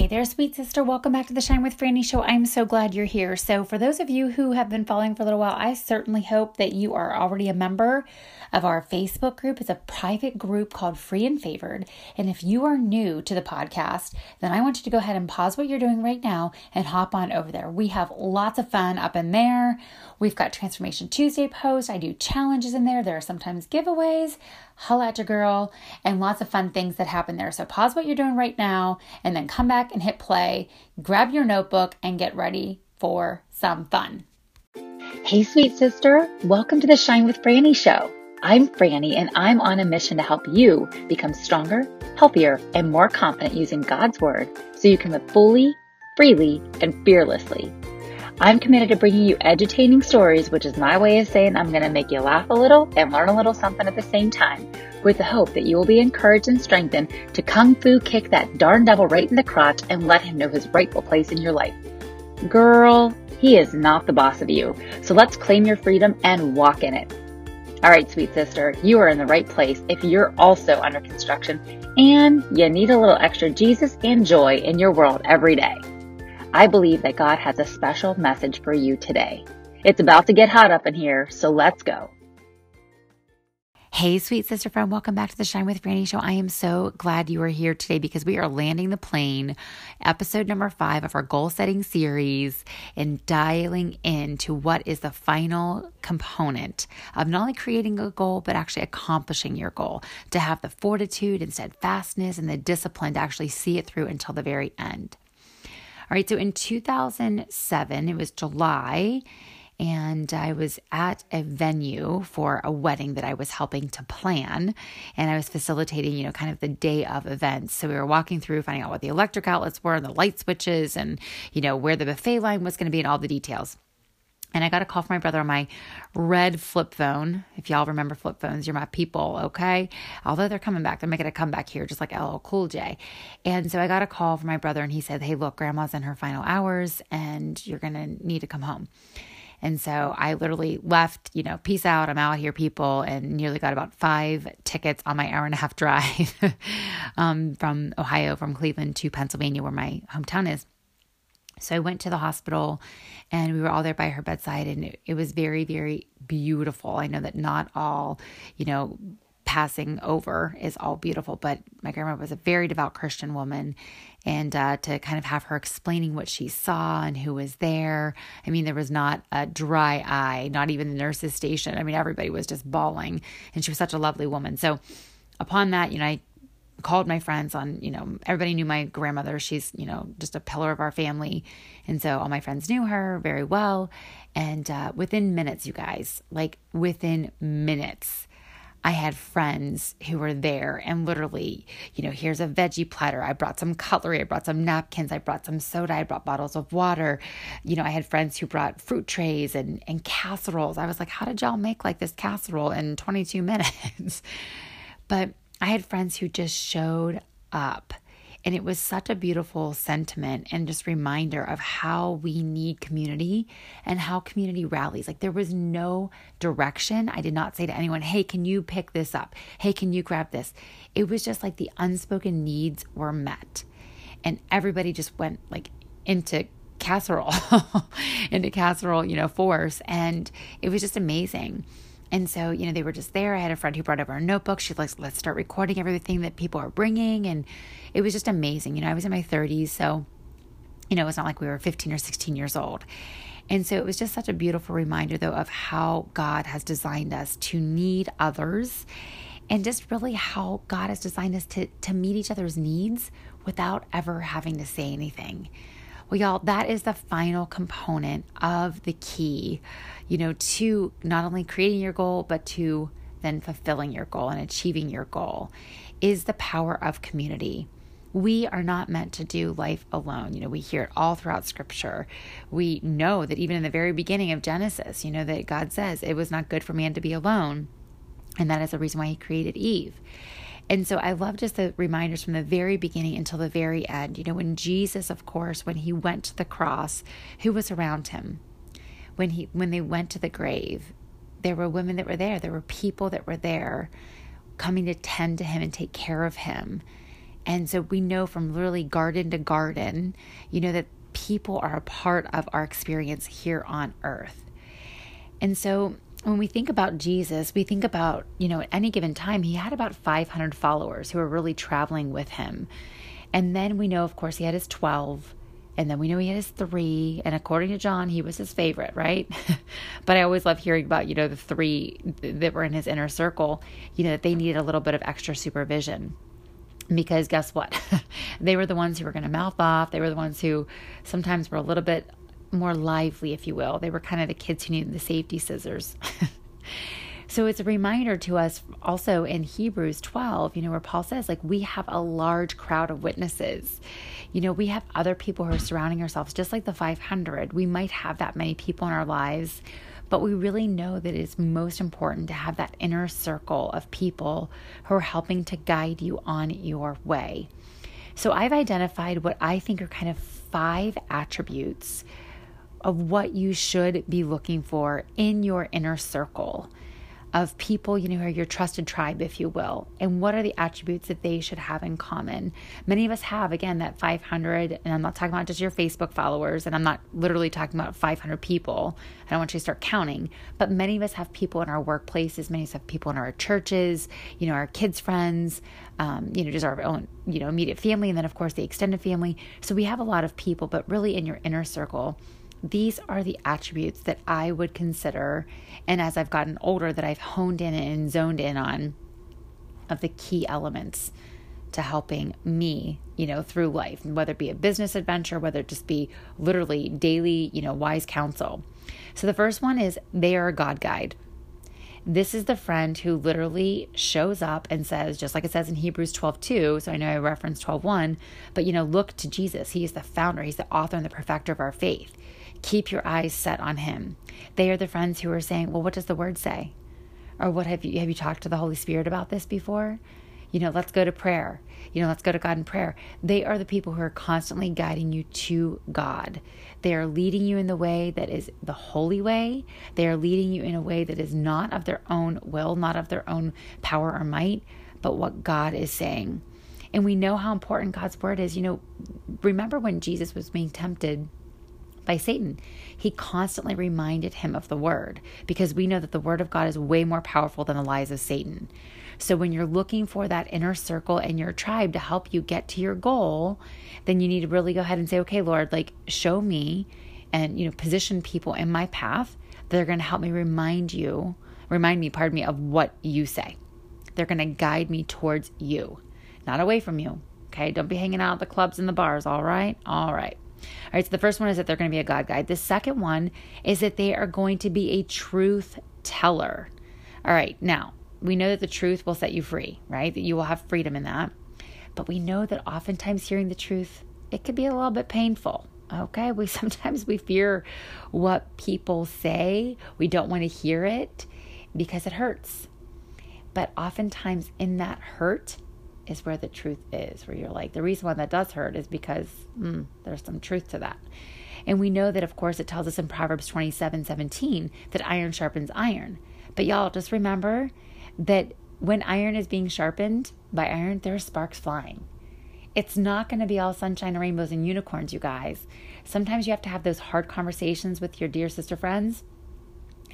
Hey there, sweet sister. Welcome back to the Shine with Franny show. I'm so glad you're here. So, for those of you who have been following for a little while, I certainly hope that you are already a member of our Facebook group. It's a private group called Free and Favored. And if you are new to the podcast, then I want you to go ahead and pause what you're doing right now and hop on over there. We have lots of fun up in there. We've got Transformation Tuesday posts. I do challenges in there. There are sometimes giveaways. Holla at your girl, and lots of fun things that happen there. So pause what you're doing right now and then come back and hit play. Grab your notebook and get ready for some fun. Hey, sweet sister. Welcome to the Shine with Franny show. I'm Franny, and I'm on a mission to help you become stronger, healthier, and more confident using God's Word so you can live fully, freely, and fearlessly. I'm committed to bringing you edutaining stories, which is my way of saying I'm going to make you laugh a little and learn a little something at the same time, with the hope that you will be encouraged and strengthened to kung fu kick that darn devil right in the crotch and let him know his rightful place in your life. Girl, he is not the boss of you, so let's claim your freedom and walk in it. All right, sweet sister, you are in the right place if you're also under construction and you need a little extra Jesus and joy in your world every day. I believe that God has a special message for you today. It's about to get hot up in here, so let's go. Hey, sweet sister friend, welcome back to the Shine with Franny show. I am so glad you are here today because we are landing the plane, episode number five of our goal setting series, and dialing into what is the final component of not only creating a goal, but actually accomplishing your goal, to have the fortitude and steadfastness and the discipline to actually see it through until the very end. All right, so in 2007, it was July, and I was at a venue for a wedding that I was helping to plan, and I was facilitating, you know, kind of the day of events. So we were walking through, finding out what the electric outlets were and the light switches, and, you know, where the buffet line was going to be, and all the details. And I got a call from my brother on my red flip phone. If y'all remember flip phones, you're my people, okay? Although they're coming back, they're making a comeback here, just like LL Cool J. And so I got a call from my brother, and he said, Hey, look, grandma's in her final hours, and you're to need to come home. And so I literally left, you know, peace out, I'm out here, people, and nearly got about five tickets on my hour and a half drive um, from Ohio, from Cleveland to Pennsylvania, where my hometown is. So I went to the hospital and we were all there by her bedside and it, it, was very, very beautiful. I know that not all, you know, passing over is all beautiful, but my grandma was a very devout Christian woman. And uh, to kind of have her explaining what she saw and who was there. I mean, there was not a dry eye, not even the nurse's station. I mean, everybody was just bawling. And she was such a lovely woman. So upon that, you know, I called my friends on, you know, everybody knew my grandmother. She's, you know, just a pillar of our family. And so all my friends knew her very well. And uh, within minutes, you guys, like within minutes, I had friends who were there and literally, you know, here's a veggie platter. I brought some cutlery, I brought some napkins, I brought some soda, I brought bottles of water. You know, I had friends who brought fruit trays and, and casseroles. I was like, how did y'all make like this casserole in 22 minutes? but I had friends who just showed up. And it was such a beautiful sentiment and just reminder of how we need community and how community rallies. Like there was no direction. I did not say to anyone, hey, can you pick this up? Hey, can you grab this? It was just like the unspoken needs were met. And everybody just went like into casserole, into casserole, you know, force. And it was just amazing. And so, you know, they were just there. I had a friend who brought over a notebook. She's like, let's start recording everything that people are bringing. And it was just amazing. You know, I was in my 30s. So, you know, it's not like we were 15 or 16 years old. And so it was just such a beautiful reminder, though, of how God has designed us to need others and just really how God has designed us to, to meet each other's needs without ever having to say anything. Well, y'all, that is the final component of the key, you know, to not only creating your goal, but to then fulfilling your goal and achieving your goal is the power of community. We are not meant to do life alone. You know, we hear it all throughout scripture. We know that even in the very beginning of Genesis, you know, that God says it was not good for man to be alone. And that is the reason why he created Eve. And so I love just the reminders from the very beginning until the very end. You know, when Jesus, of course, when he went to the cross, who was around him? When he when they went to the grave, there were women that were there. There were people that were there coming to tend to him and take care of him. And so we know from literally garden to garden, you know, that people are a part of our experience here on earth. And so when we think about Jesus, we think about, you know, at any given time, he had about 500 followers who were really traveling with him. And then we know, of course, he had his 12. And then we know he had his three. And according to John, he was his favorite, right? but I always love hearing about, you know, the three that were in his inner circle, you know, that they needed a little bit of extra supervision because guess what? they were the ones who were going to mouth off. They were the ones who sometimes were a little bit more lively, if you will. They were kind of the kids who needed the safety scissors. so it's a reminder to us also in Hebrews 12, you know, where Paul says, like, we have a large crowd of witnesses. You know, we have other people who are surrounding ourselves, just like the 500. We might have that many people in our lives but we really know that it's most important to have that inner circle of people who are helping to guide you on your way. So I've identified what I think are kind of five attributes of what you should be looking for in your inner circle of people, you know, your trusted tribe, if you will, and what are the attributes that they should have in common. Many of us have, again, that 500, and I'm not talking about just your Facebook followers, and I'm not literally talking about 500 people. I don't want you to start counting, but many of us have people in our workplaces, many of us have people in our churches, you know, our kids' friends, um, you know, just our own, you know, immediate family, and then, of course, the extended family. So we have a lot of people, but really in your inner circle, these are the attributes that I would consider, and as I've gotten older, that I've honed in and zoned in on of the key elements to helping me, you know, through life, whether it be a business adventure, whether it just be literally daily, you know, wise counsel. So the first one is they are a God guide. This is the friend who literally shows up and says, just like it says in Hebrews 12 2, so I know I referenced 12 1, but you know, look to Jesus. He is the founder, he's the author and the perfecter of our faith. Keep your eyes set on him. They are the friends who are saying, Well, what does the word say? Or what have you have you talked to the Holy Spirit about this before? You know, let's go to prayer. You know, let's go to God in prayer. They are the people who are constantly guiding you to God. They are leading you in the way that is the holy way. They are leading you in a way that is not of their own will, not of their own power or might, but what God is saying. And we know how important God's word is. You know, remember when Jesus was being tempted by Satan. He constantly reminded him of the word because we know that the word of God is way more powerful than the lies of Satan. So when you're looking for that inner circle and your tribe to help you get to your goal, then you need to really go ahead and say, okay, Lord, like show me and, you know, position people in my path that are going to help me remind you, remind me, pardon me, of what you say. They're going to guide me towards you, not away from you. Okay. Don't be hanging out at the clubs and the bars. All right. All right. All right, so the first one is that they're going to be a God guide. The second one is that they are going to be a truth teller. All right, now we know that the truth will set you free, right? That you will have freedom in that. But we know that oftentimes hearing the truth, it could be a little bit painful. Okay, we sometimes we fear what people say. We don't want to hear it because it hurts. But oftentimes in that hurt, is where the truth is, where you're like, the reason why that does hurt is because mm, there's some truth to that. And we know that, of course, it tells us in Proverbs 27 17 that iron sharpens iron. But y'all, just remember that when iron is being sharpened by iron, there are sparks flying. It's not going to be all sunshine and rainbows and unicorns, you guys. Sometimes you have to have those hard conversations with your dear sister friends,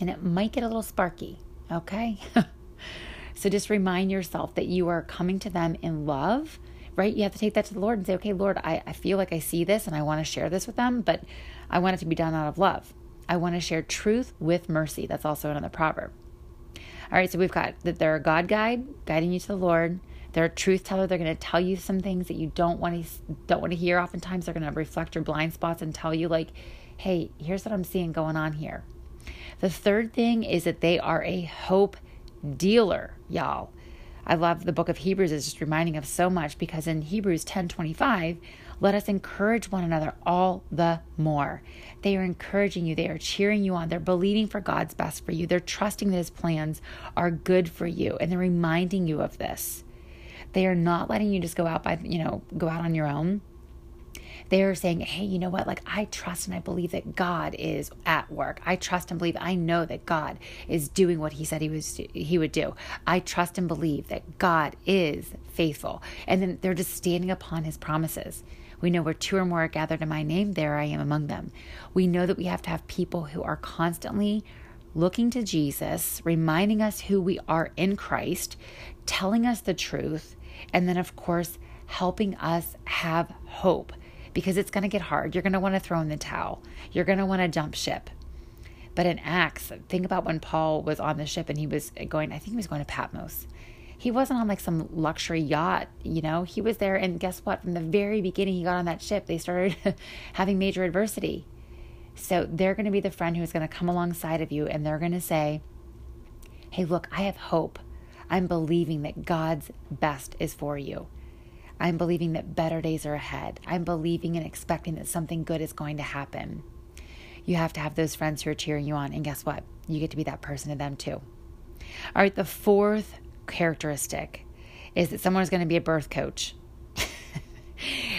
and it might get a little sparky, okay? So just remind yourself that you are coming to them in love, right? You have to take that to the Lord and say, okay, Lord, I, I feel like I see this and I want to share this with them, but I want it to be done out of love. I want to share truth with mercy. That's also another proverb. All right, so we've got that they're a God guide, guiding you to the Lord. They're a truth teller. They're going to tell you some things that you don't want to don't want to hear. Oftentimes, they're going to reflect your blind spots and tell you like, "Hey, here's what I'm seeing going on here." The third thing is that they are a hope dealer, y'all. I love the book of Hebrews is just reminding us so much because in Hebrews 10:25, let us encourage one another all the more. They are encouraging you, they are cheering you on, they're believing for God's best for you. They're trusting that his plans are good for you and they're reminding you of this. They are not letting you just go out by, you know, go out on your own. They're saying, hey, you know what? Like, I trust and I believe that God is at work. I trust and believe, I know that God is doing what He said He was He would do. I trust and believe that God is faithful. And then they're just standing upon His promises. We know where two or more are gathered in my name, there I am among them. We know that we have to have people who are constantly looking to Jesus, reminding us who we are in Christ, telling us the truth, and then, of course, helping us have hope because it's going to get hard. You're going to want to throw in the towel, you're going to want to jump ship. But in Acts, think about when Paul was on the ship and he was going, I think he was going to Patmos. He wasn't on like some luxury yacht, you know, he was there. And guess what? From the very beginning, he got on that ship, they started having major adversity. So they're going to be the friend who's going to come alongside of you and they're going to say, Hey, look, I have hope. I'm believing that God's best is for you. I'm believing that better days are ahead. I'm believing and expecting that something good is going to happen. You have to have those friends who are cheering you on. And guess what? You get to be that person to them too. All right, the fourth characteristic is that someone is going to be a birth coach.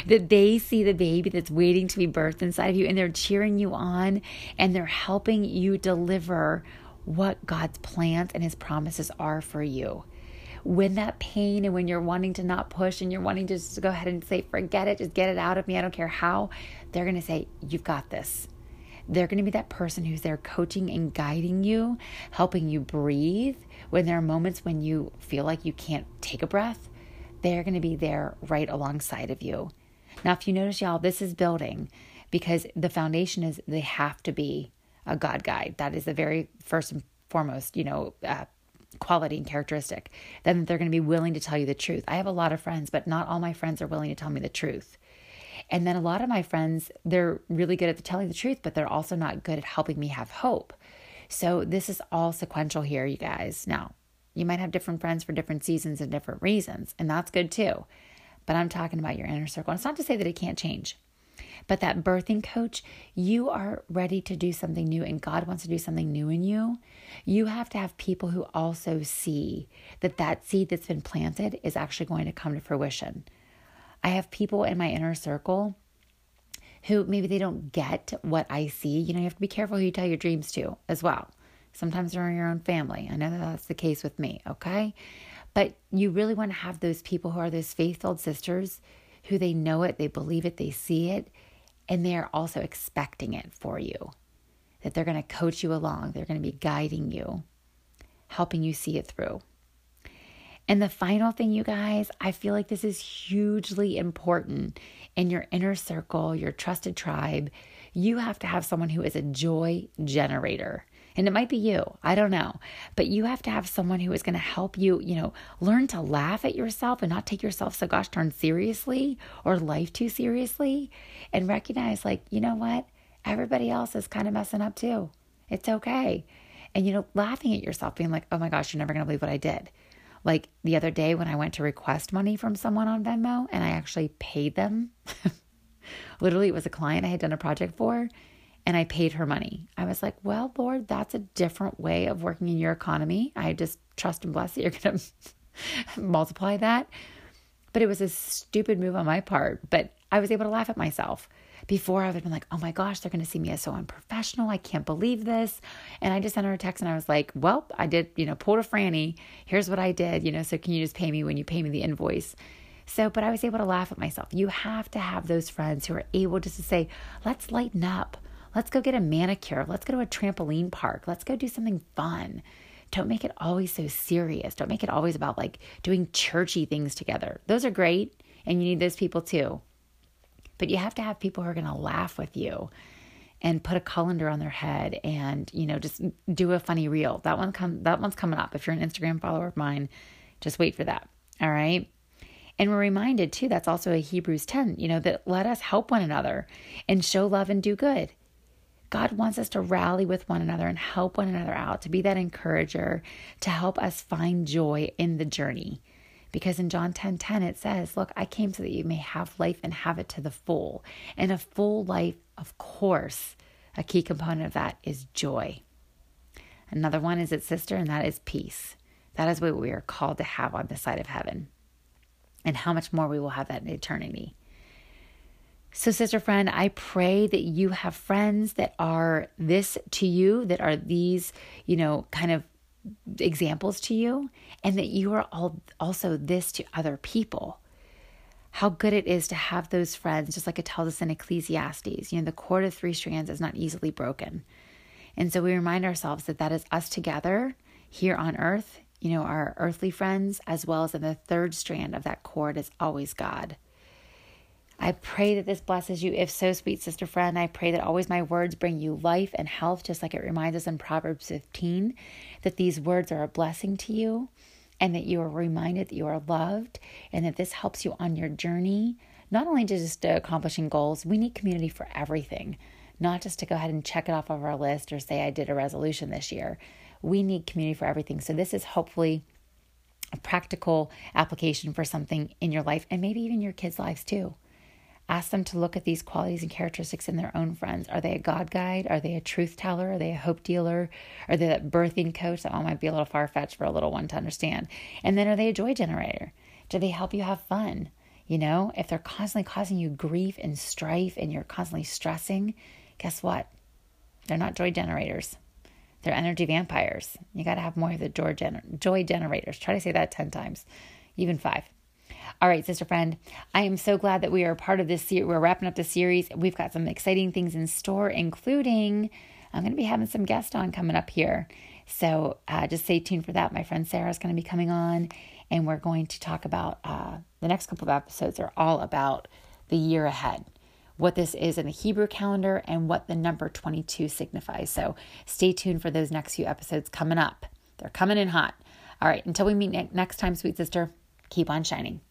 that they see the baby that's waiting to be birthed inside of you and they're cheering you on and they're helping you deliver what God's plans and his promises are for you. When that pain and when you're wanting to not push and you're wanting to just go ahead and say, forget it, just get it out of me, I don't care how, they're going to say, You've got this. They're going to be that person who's there coaching and guiding you, helping you breathe. When there are moments when you feel like you can't take a breath, they're going to be there right alongside of you. Now, if you notice, y'all, this is building because the foundation is they have to be a God guide. That is the very first and foremost, you know, uh, quality and characteristic. Then they're going to be willing to tell you the truth. I have a lot of friends, but not all my friends are willing to tell me the truth. And then a lot of my friends, they're really good at telling the truth, but they're also not good at helping me have hope. So this is all sequential here, you guys. Now, you might have different friends for different seasons and different reasons, and that's good too. But I'm talking about your inner circle. And it's not to say that it can't change. But that birthing coach, you are ready to do something new and God wants to do something new in you. You have to have people who also see that that seed that's been planted is actually going to come to fruition. I have people in my inner circle who maybe they don't get what I see. You know, you have to be careful who you tell your dreams to as well. Sometimes they're in your own family. I know that that's the case with me, okay? But you really want to have those people who are those faithful sisters who they know it, they believe it, they see it, and they are also expecting it for you. That they're going to coach you along, they're going to be guiding you, helping you see it through. And the final thing, you guys, I feel like this is hugely important in your inner circle, your trusted tribe. You have to have someone who is a joy generator. And it might be you, I don't know. But you have to have someone who is going to help you, you know, learn to laugh at yourself and not take yourself so gosh darn seriously or life too seriously and recognize, like, you know what? Everybody else is kind of messing up too. It's okay. And, you know, laughing at yourself, being like, oh my gosh, you're never going to believe what I did like the other day when I went to request money from someone on Venmo and I actually paid them. Literally, it was a client I had done a project for and I paid her money. I was like, well, Lord, that's a different way of working in your economy. I just trust and bless that you're going to multiply that. But it was a stupid move on my part, but I was able to laugh at myself before I would have been like, oh my gosh, they're going to see me as so unprofessional. I can't believe this. And I just sent her a text and I was like, well, I did, you know, pulled a Franny. Here's what I did, you know, so can you just pay me when you pay me the invoice? So, but I was able to laugh at myself. You have to have those friends who are able just to say, let's lighten up. Let's go get a manicure. Let's go to a trampoline park. Let's go do something fun. Don't make it always so serious. Don't make it always about like doing churchy things together. Those are great, and you need those people too. But you have to have people who are going to laugh with you and put a colander on their head and you know just do a funny reel. That one come that one's coming up. If you're an Instagram follower of mine, just wait for that. All right? And we're reminded too that's also a Hebrews 10, you know, that let us help one another and show love and do good. God wants us to rally with one another and help one another out, to be that encourager, to help us find joy in the journey. Because in John 10 10, it says, Look, I came so that you may have life and have it to the full. And a full life, of course, a key component of that is joy. Another one is its sister, and that is peace. That is what we are called to have on the side of heaven. And how much more we will have that in eternity. So, sister friend, I pray that you have friends that are this to you, that are these, you know, kind of examples to you, and that you are all also this to other people. How good it is to have those friends, just like it tells us in Ecclesiastes. You know, the cord of three strands is not easily broken. And so we remind ourselves that that is us together here on earth, you know, our earthly friends, as well as in the third strand of that cord is always God. I pray that this blesses you. If so, sweet sister friend, I pray that always my words bring you life and health, just like it reminds us in Proverbs 15 that these words are a blessing to you and that you are reminded that you are loved and that this helps you on your journey, not only to just accomplishing goals, we need community for everything, not just to go ahead and check it off of our list or say, I did a resolution this year. We need community for everything. So, this is hopefully a practical application for something in your life and maybe even your kids' lives too. Ask them to look at these qualities and characteristics in their own friends. Are they a God guide? Are they a truth teller? Are they a hope dealer? Are they that birthing coach? That one might be a little far fetched for a little one to understand. And then are they a joy generator? Do they help you have fun? You know, if they're constantly causing you grief and strife and you're constantly stressing, guess what? They're not joy generators. They're energy vampires. You got to have more of the joy, gener- joy generators. Try to say that 10 times, even five. All right, sister friend, I am so glad that we are part of this series. We're wrapping up the series. We've got some exciting things in store, including I'm going to be having some guests on coming up here. So uh, just stay tuned for that. My friend Sarah is going to be coming on, and we're going to talk about uh, the next couple of episodes are all about the year ahead, what this is in the Hebrew calendar, and what the number 22 signifies. So stay tuned for those next few episodes coming up. They're coming in hot. All right, until we meet next time, sweet sister, keep on shining.